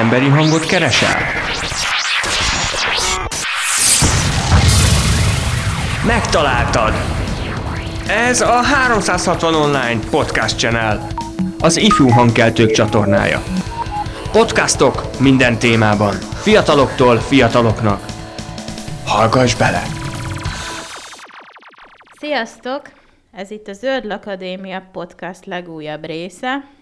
Emberi hangot keresel? Megtaláltad! Ez a 360 Online Podcast Channel, az ifjú hangkeltők csatornája. Podcastok minden témában, fiataloktól fiataloknak. Hallgass bele! Sziasztok! Ez itt a Zöld Akadémia podcast legújabb része.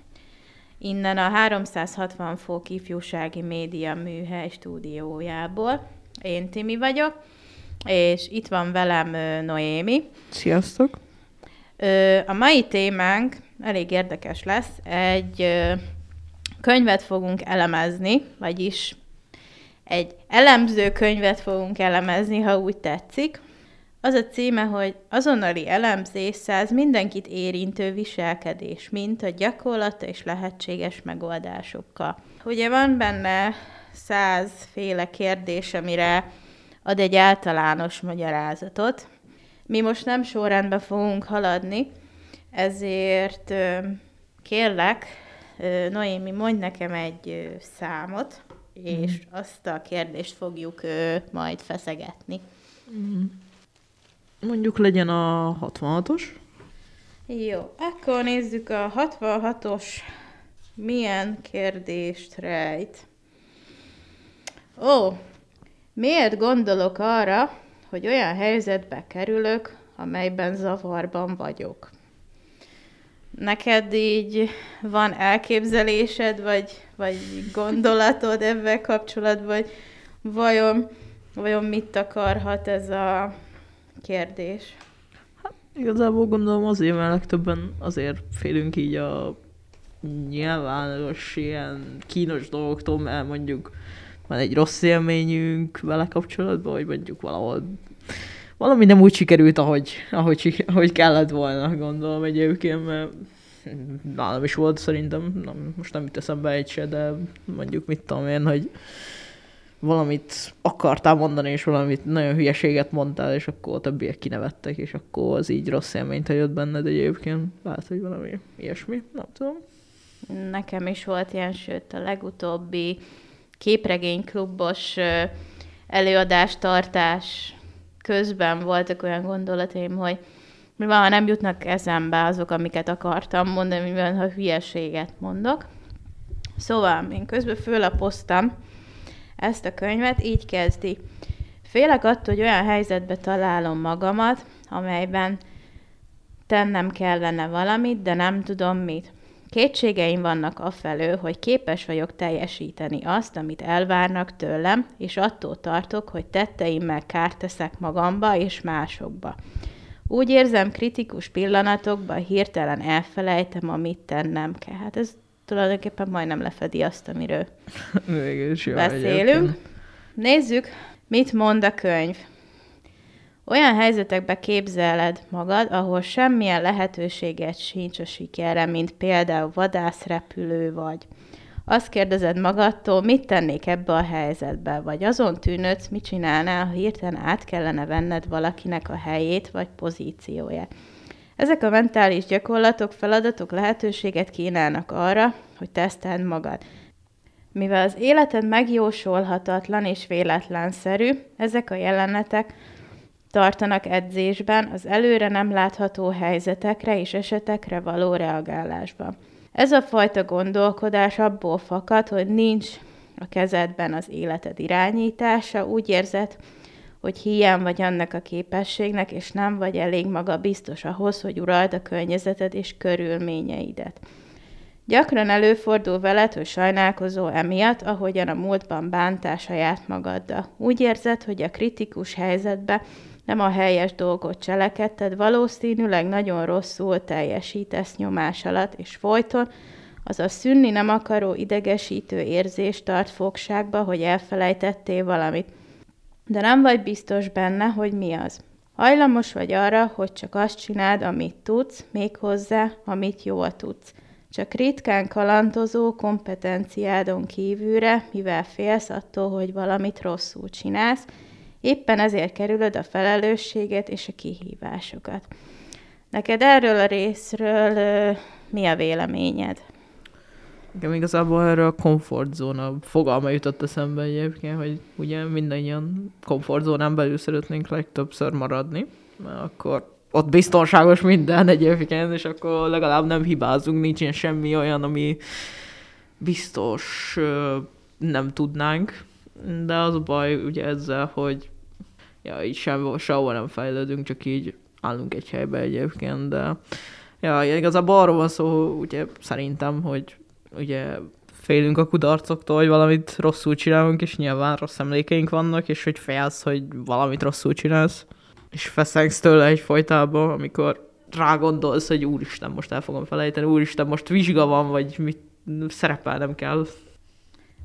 Innen a 360 fok ifjúsági média műhely stúdiójából. Én Timi vagyok, és itt van velem Noémi. Sziasztok! A mai témánk elég érdekes lesz. Egy könyvet fogunk elemezni, vagyis egy elemző könyvet fogunk elemezni, ha úgy tetszik. Az a címe, hogy azonnali elemzés száz mindenkit érintő viselkedés, mint a gyakorlata és lehetséges megoldásokkal. Ugye van benne százféle kérdés, amire ad egy általános magyarázatot. Mi most nem sorrendben fogunk haladni, ezért kérlek, Noémi, mondj nekem egy számot, és mm. azt a kérdést fogjuk majd feszegetni. Mm. Mondjuk legyen a 66-os. Jó, akkor nézzük a 66-os milyen kérdést rejt. Ó, miért gondolok arra, hogy olyan helyzetbe kerülök, amelyben zavarban vagyok? Neked így van elképzelésed, vagy, vagy gondolatod ebben kapcsolatban, vagy vajon, vajon mit akarhat ez a kérdés? Hát, igazából gondolom azért, mert legtöbben azért félünk így a nyilvános ilyen kínos dolgoktól, mert mondjuk van egy rossz élményünk vele kapcsolatban, vagy mondjuk valahol valami nem úgy sikerült, ahogy, ahogy, ahogy kellett volna, gondolom egyébként, mert nálam is volt szerintem, nem, most nem jut eszembe egy se, de mondjuk mit tudom én, hogy valamit akartál mondani, és valamit nagyon hülyeséget mondtál, és akkor a többiek kinevettek, és akkor az így rossz élményt hagyott benned egyébként. Lehet, hogy valami ilyesmi, nem tudom. Nekem is volt ilyen, sőt a legutóbbi képregényklubos előadástartás közben voltak olyan gondolataim, hogy mi van, nem jutnak eszembe azok, amiket akartam mondani, mivel ha hülyeséget mondok. Szóval én közben fölapoztam ezt a könyvet, így kezdi. Félek attól, hogy olyan helyzetbe találom magamat, amelyben tennem kellene valamit, de nem tudom mit. Kétségeim vannak afelől, hogy képes vagyok teljesíteni azt, amit elvárnak tőlem, és attól tartok, hogy tetteimmel kárt teszek magamba és másokba. Úgy érzem, kritikus pillanatokban hirtelen elfelejtem, amit tennem kell. Hát ez tulajdonképpen majdnem lefedi azt, amiről Mégis jó, beszélünk. Egyébként. Nézzük, mit mond a könyv. Olyan helyzetekbe képzeled magad, ahol semmilyen lehetőséget sincs a sikerre, mint például vadászrepülő vagy. Azt kérdezed magadtól, mit tennék ebbe a helyzetbe, vagy azon tűnődsz, mit csinálnál, ha hirtelen át kellene venned valakinek a helyét vagy pozícióját. Ezek a mentális gyakorlatok, feladatok lehetőséget kínálnak arra, hogy teszteld magad. Mivel az életed megjósolhatatlan és véletlenszerű, ezek a jelenetek tartanak edzésben az előre nem látható helyzetekre és esetekre való reagálásban. Ez a fajta gondolkodás abból fakad, hogy nincs a kezedben az életed irányítása, úgy érzed, hogy hiány vagy annak a képességnek, és nem vagy elég maga biztos ahhoz, hogy urald a környezeted és körülményeidet. Gyakran előfordul veled, hogy sajnálkozó emiatt, ahogyan a múltban bántál saját magaddal. Úgy érzed, hogy a kritikus helyzetbe nem a helyes dolgot cselekedted, valószínűleg nagyon rosszul teljesítesz nyomás alatt, és folyton az a szűnni nem akaró idegesítő érzés tart fogságba, hogy elfelejtettél valamit. De nem vagy biztos benne, hogy mi az. Hajlamos vagy arra, hogy csak azt csináld, amit tudsz, méghozzá, amit jól tudsz. Csak ritkán kalandozó kompetenciádon kívülre, mivel félsz attól, hogy valamit rosszul csinálsz, Éppen ezért kerülöd a felelősséget és a kihívásokat. Neked erről a részről mi a véleményed? Igen, igazából erre a komfortzóna fogalma jutott eszembe egyébként, hogy ugye mindannyian komfortzónán belül szeretnénk legtöbbször maradni, mert akkor ott biztonságos minden egyébként, és akkor legalább nem hibázunk, nincsen semmi olyan, ami biztos nem tudnánk. De az a baj ugye ezzel, hogy ja, így sem, sehova nem fejlődünk, csak így állunk egy helybe egyébként, de ja, igazából arról van szó, ugye szerintem, hogy ugye félünk a kudarcoktól, hogy valamit rosszul csinálunk, és nyilván rossz emlékeink vannak, és hogy félsz, hogy valamit rosszul csinálsz, és feszengsz tőle egyfolytában, amikor rágondolsz, hogy úristen, most el fogom felejteni, úristen, most vizsga van, vagy mit szerepelnem kell.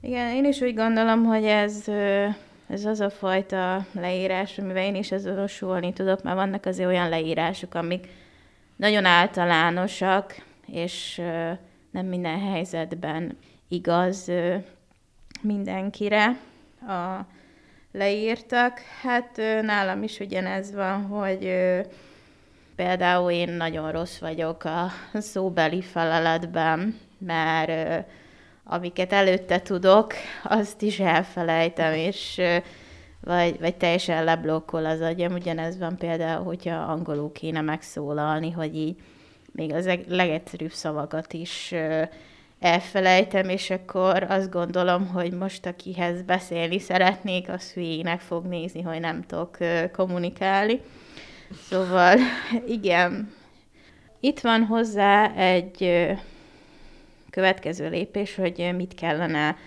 Igen, én is úgy gondolom, hogy ez, ez az a fajta leírás, amivel én is azonosulni tudok, mert vannak azért olyan leírások, amik nagyon általánosak, és nem minden helyzetben igaz mindenkire a leírtak. Hát nálam is ugyanez van, hogy például én nagyon rossz vagyok a szóbeli feleletben, mert amiket előtte tudok, azt is elfelejtem, és vagy, vagy teljesen leblokkol az agyam. Ugyanez van például, hogyha angolul kéne megszólalni, hogy így még az legegyszerűbb szavakat is elfelejtem, és akkor azt gondolom, hogy most akihez beszélni szeretnék, az hülyének fog nézni, hogy nem tudok kommunikálni. Szóval igen, itt van hozzá egy következő lépés, hogy mit kellene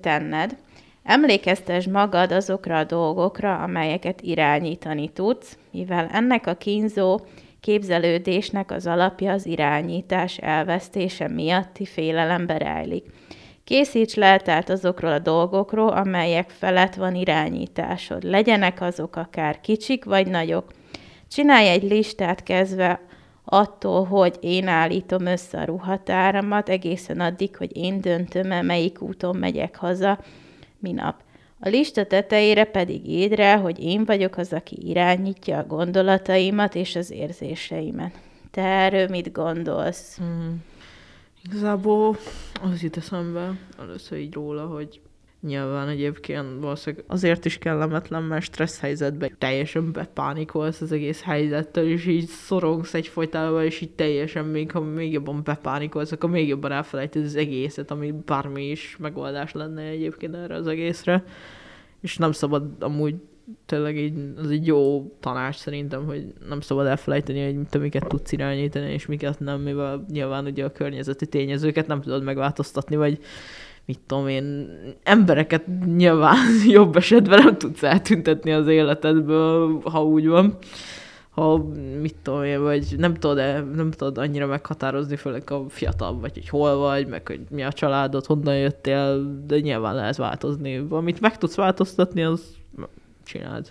tenned. Emlékeztes magad azokra a dolgokra, amelyeket irányítani tudsz, mivel ennek a kínzó képzelődésnek az alapja az irányítás elvesztése miatti félelembe rejlik. Készíts leltárt azokról a dolgokról, amelyek felett van irányításod. Legyenek azok akár kicsik vagy nagyok. Csinálj egy listát kezdve attól, hogy én állítom össze a ruhatáramat, egészen addig, hogy én döntöm melyik úton megyek haza minap. A lista tetejére pedig édre, hogy én vagyok az, aki irányítja a gondolataimat és az érzéseimet. Te erről mit gondolsz? Mm. Igazából az jut eszembe először így róla, hogy Nyilván egyébként valószínűleg azért is kellemetlen, mert stressz helyzetben teljesen bepánikolsz az egész helyzettel, és így szorongsz egyfolytában, és így teljesen még, ha még jobban bepánikolsz, akkor még jobban elfelejted az egészet, ami bármi is megoldás lenne egyébként erre az egészre. És nem szabad amúgy tényleg így, az egy jó tanács szerintem, hogy nem szabad elfelejteni, hogy te miket tudsz irányítani, és miket nem, mivel nyilván ugye a környezeti tényezőket nem tudod megváltoztatni, vagy mit tudom én, embereket nyilván jobb esetben nem tudsz eltüntetni az életedből, ha úgy van. Ha mit tudom én, vagy nem tudod, nem tudod annyira meghatározni, főleg a fiatal vagy, hogy hol vagy, meg hogy mi a családod, honnan jöttél, de nyilván lehet változni. Amit meg tudsz változtatni, az csináld.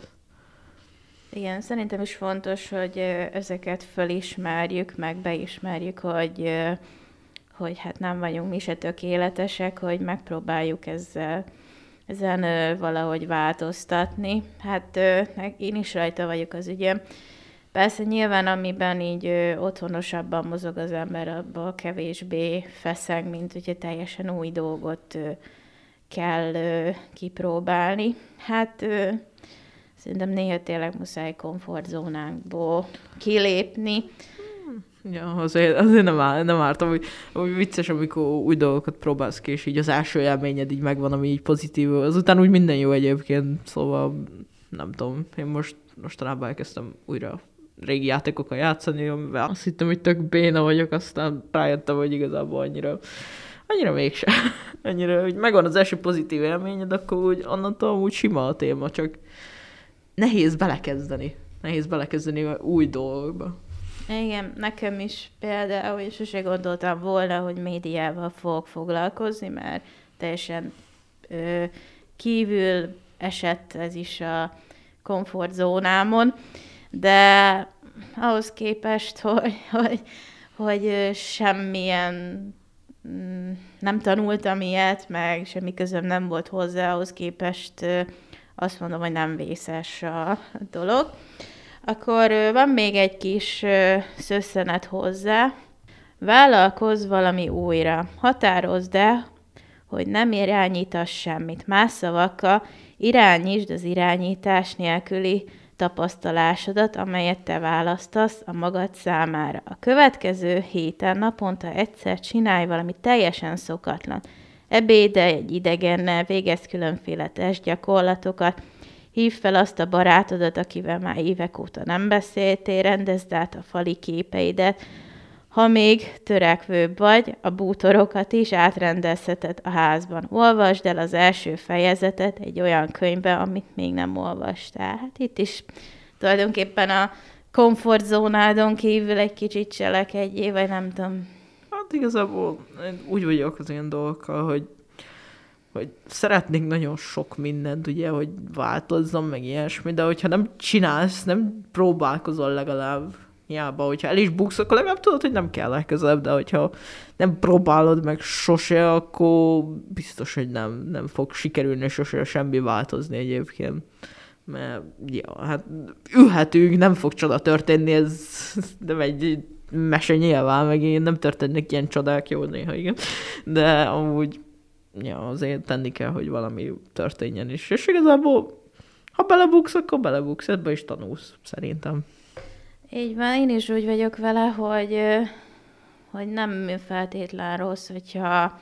Igen, szerintem is fontos, hogy ezeket fölismerjük, meg beismerjük, hogy hogy hát nem vagyunk mi se tökéletesek, hogy megpróbáljuk ezzel ezen ö, valahogy változtatni. Hát én is rajta vagyok az ügyem. Persze nyilván, amiben így otthonosabban mozog az ember, abban kevésbé feszeng, mint hogyha teljesen új dolgot kell kipróbálni. Hát ö, szerintem néha tényleg muszáj komfortzónánkból kilépni. Ja, azért, azért nem, áll, nem árt, ami, ami vicces, amikor új dolgokat próbálsz ki, és így az első élményed így megvan, ami így pozitív, azután úgy minden jó egyébként, szóval nem tudom, én most mostanában elkezdtem újra régi játékokkal játszani, amivel azt hittem, hogy tök béna vagyok, aztán rájöttem, hogy igazából annyira, annyira mégse. annyira, hogy megvan az első pozitív élményed, akkor úgy onnantól úgy sima a téma, csak nehéz belekezdeni. Nehéz belekezdeni új dolgokba. Igen, nekem is például, és sose gondoltam volna, hogy médiával fogok foglalkozni, mert teljesen ö, kívül esett ez is a komfortzónámon, de ahhoz képest, hogy, hogy, hogy semmilyen mm, nem tanultam ilyet, meg semmi közöm nem volt hozzá, ahhoz képest azt mondom, hogy nem vészes a dolog. Akkor van még egy kis szösszenet hozzá. Vállalkozz valami újra. Határozd el, hogy nem irányítasz semmit. Más szavakkal irányítsd az irányítás nélküli tapasztalásodat, amelyet te választasz a magad számára. A következő héten naponta egyszer csinálj valami teljesen szokatlan. Ebédelj egy idegennel, végezz különféle testgyakorlatokat, hív fel azt a barátodat, akivel már évek óta nem beszéltél, rendezd át a fali képeidet, ha még törekvőbb vagy, a bútorokat is átrendezheted a házban. Olvasd el az első fejezetet egy olyan könyvbe, amit még nem olvastál. Hát itt is tulajdonképpen a komfortzónádon kívül egy kicsit cselekedjé, vagy nem tudom. Hát igazából én úgy vagyok az ilyen dolgokkal, hogy hogy szeretnék nagyon sok mindent, ugye, hogy változzon, meg ilyesmi, de hogyha nem csinálsz, nem próbálkozol legalább, hiába, hogyha el is buksz, akkor legalább tudod, hogy nem kell legközelebb, de hogyha nem próbálod meg sose, akkor biztos, hogy nem, nem fog sikerülni sose semmi változni egyébként. Mert, ja, hát ülhetünk, nem fog csoda történni, ez nem egy mese nyilván, meg én nem történnek ilyen csodák, jó néha, igen. De amúgy, ja, azért tenni kell, hogy valami történjen is. És igazából, ha belebuksz, akkor belebuksz, ebbe is tanulsz, szerintem. Így van, én is úgy vagyok vele, hogy, hogy nem feltétlen rossz, hogyha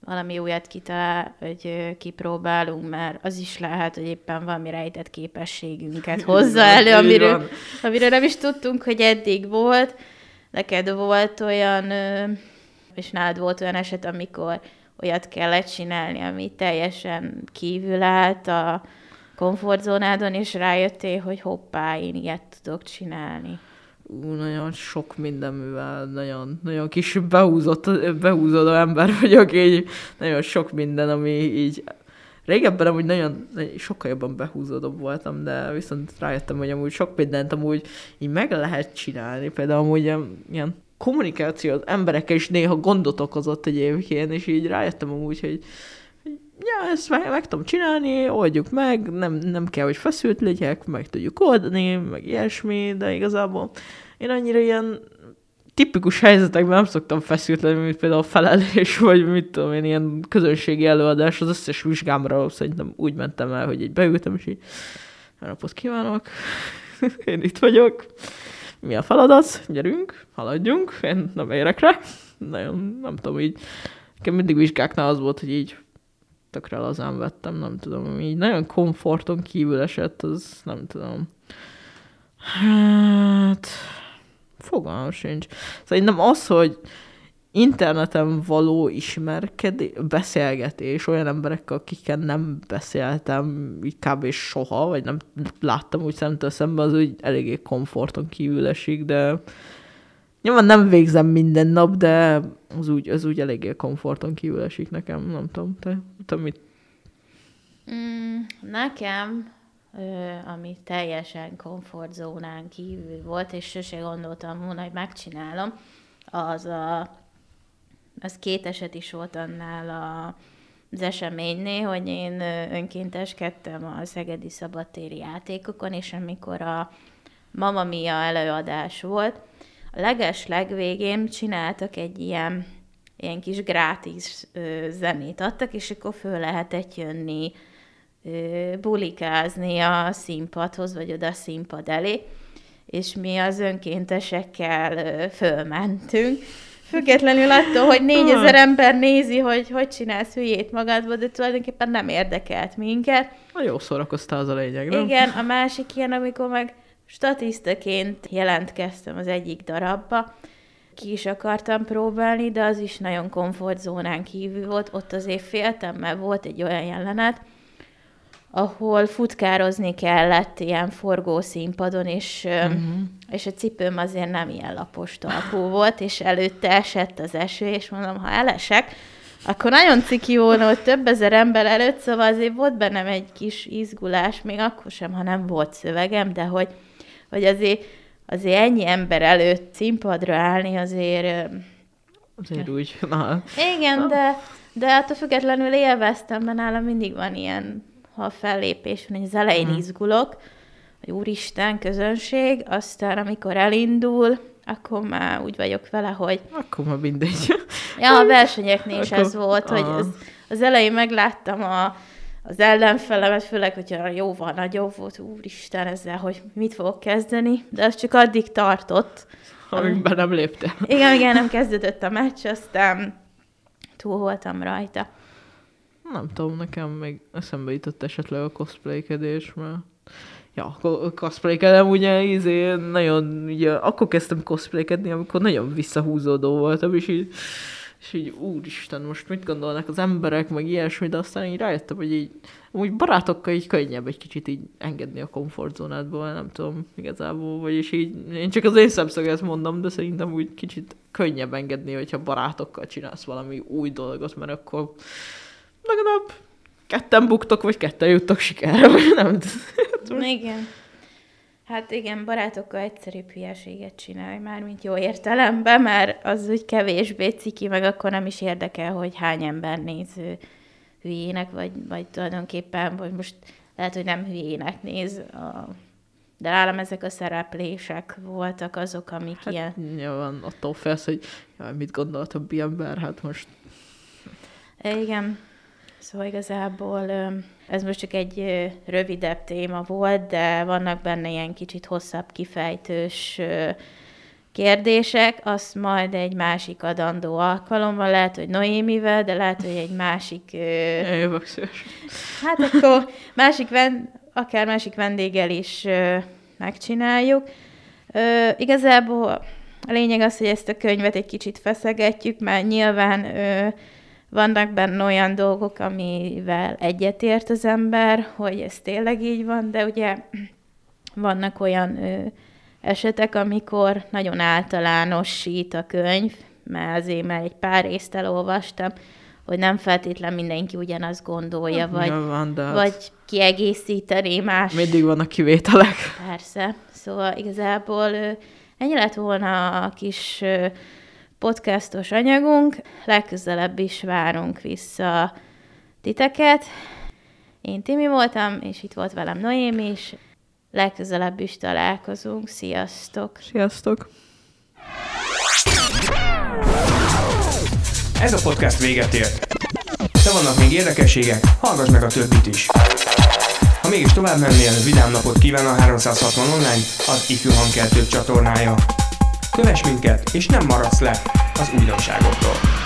valami újat kitalál, hogy kipróbálunk, mert az is lehet, hogy éppen valami rejtett képességünket hozza elő, amiről, amiről nem is tudtunk, hogy eddig volt. Neked volt olyan, és nálad volt olyan eset, amikor olyat kellett csinálni, ami teljesen kívül állt a komfortzónádon, és rájöttél, hogy hoppá, én ilyet tudok csinálni ú, nagyon sok mindenművel, nagyon, nagyon kis behúzott, behúzódó ember vagyok, így nagyon sok minden, ami így Régebben amúgy nagyon, sokkal jobban behúzódóbb voltam, de viszont rájöttem, hogy amúgy sok mindent amúgy így meg lehet csinálni. Például amúgy ilyen kommunikáció az emberekkel is néha gondot okozott egyébként, és így rájöttem amúgy, hogy, ja, ezt meg, meg tudom csinálni, oldjuk meg, nem, nem kell, hogy feszült legyek, meg tudjuk oldani, meg ilyesmi, de igazából én annyira ilyen tipikus helyzetekben nem szoktam feszült lenni, mint például a felelés, vagy mit tudom én, ilyen közönségi előadás, az összes vizsgámra szerintem úgy mentem el, hogy így beültem, és így napot kívánok, én itt vagyok, mi a feladat, gyerünk, haladjunk, én nem érek rá, nagyon, nem tudom, így, nekem mindig vizsgáknál az volt, hogy így tökre lazán vettem, nem tudom, így nagyon komforton kívül esett, az nem tudom. Hát, fogalmam sincs. Szerintem az, hogy interneten való ismerkedés, beszélgetés olyan emberekkel, akikkel nem beszéltem így kb. soha, vagy nem láttam úgy szemtől szemben, az úgy eléggé komforton kívül esik, de nyilván nem végzem minden nap, de az úgy, az úgy eléggé komforton kívül esik nekem, nem tudom, te, te mit? Mm, nekem ami teljesen komfortzónán kívül volt, és sose gondoltam volna, hogy megcsinálom, az a, az két eset is volt annál a, az eseménynél, hogy én önkénteskedtem a Szegedi Szabadtéri játékokon, és amikor a Mama Mia előadás volt, a leges legvégén csináltak egy ilyen, ilyen kis grátis zenét adtak, és akkor föl lehetett jönni bulikázni a színpadhoz, vagy oda a színpad elé, és mi az önkéntesekkel fölmentünk. Függetlenül attól, hogy négyezer ember nézi, hogy hogy csinálsz hülyét magadba, de tulajdonképpen nem érdekelt minket. A jó szórakoztál az a lényeg, nem? Igen, a másik ilyen, amikor meg statisztaként jelentkeztem az egyik darabba, ki is akartam próbálni, de az is nagyon komfortzónán kívül volt. Ott azért féltem, mert volt egy olyan jelenet, ahol futkározni kellett ilyen forgószínpadon, és, uh-huh. és a cipőm azért nem ilyen lapos talpú volt, és előtte esett az eső, és mondom, ha elesek, akkor nagyon ciki volna, hogy több ezer ember előtt, szóval azért volt bennem egy kis izgulás, még akkor sem, ha nem volt szövegem, de hogy, hogy azért, azért ennyi ember előtt színpadra állni azért... Azért úgy, na. Igen, na. de, de attól függetlenül élveztem, mert nálam mindig van ilyen ha a fellépés van, az elején hmm. izgulok, hogy úristen, közönség, aztán amikor elindul, akkor már úgy vagyok vele, hogy... Akkor már mindegy. Ja, a versenyeknél is Akkor- ez volt, hogy az, az elején megláttam a, az ellenfelemet, főleg, hogyha jóval nagyobb volt, úristen ezzel, hogy mit fogok kezdeni, de az csak addig tartott. Amikben nem léptem. Igen, igen, nem kezdődött a meccs, aztán túl voltam rajta. Nem tudom, nekem még eszembe jutott esetleg a cosplaykedés, mert ja, ko- cosplaykedem ugye, izé, nagyon, ugye, akkor kezdtem cosplaykedni, amikor nagyon visszahúzódó voltam, és így, és így, úristen, most mit gondolnak az emberek, meg ilyesmi, de aztán így rájöttem, hogy így, úgy barátokkal így könnyebb egy kicsit így engedni a komfortzónádból, nem tudom, igazából, vagyis így, én csak az én szemszöget mondom, de szerintem úgy kicsit könnyebb engedni, hogyha barátokkal csinálsz valami új dolgot, mert akkor legalább ketten buktok, vagy ketten juttok sikerre, vagy nem tudom. Igen. Hát igen, barátokkal egyszerűbb hülyeséget csinálj már, mint jó értelemben, mert az úgy kevésbé ciki, meg akkor nem is érdekel, hogy hány ember néz ő hülyének, vagy, vagy tulajdonképpen, vagy most lehet, hogy nem hülyének néz, a... de nálam ezek a szereplések voltak azok, amik hát, ilyen... Nyilván attól félsz, hogy jaj, mit gondol a ember, hát most Igen. Szóval igazából ez most csak egy rövidebb téma volt, de vannak benne ilyen kicsit hosszabb kifejtős kérdések, azt majd egy másik adandó alkalommal, lehet, hogy Noémivel, de lehet, hogy egy másik, jövök hát akkor másik ven, akár másik vendéggel is megcsináljuk. Igazából a lényeg az, hogy ezt a könyvet egy kicsit feszegetjük, mert nyilván vannak benne olyan dolgok, amivel egyetért az ember, hogy ez tényleg így van, de ugye vannak olyan ö, esetek, amikor nagyon általánosít a könyv, mert azért már egy pár részt elolvastam, hogy nem feltétlen mindenki ugyanazt gondolja, vagy, Nyilván, de hát vagy kiegészíteni más. mindig vannak kivételek. Persze. Szóval igazából ö, ennyi lett volna a kis ö, podcastos anyagunk. Legközelebb is várunk vissza titeket. Én Timi voltam, és itt volt velem Noémi is. Legközelebb is találkozunk. Sziasztok! Sziasztok! Ez a podcast véget ért. De vannak még érdekességek, hallgass meg a többit is. Ha mégis tovább mennél, vidám napot kíván a 360 online, az ifjú hangkeltők csatornája. Kövess minket, és nem maradsz le az újdonságokról.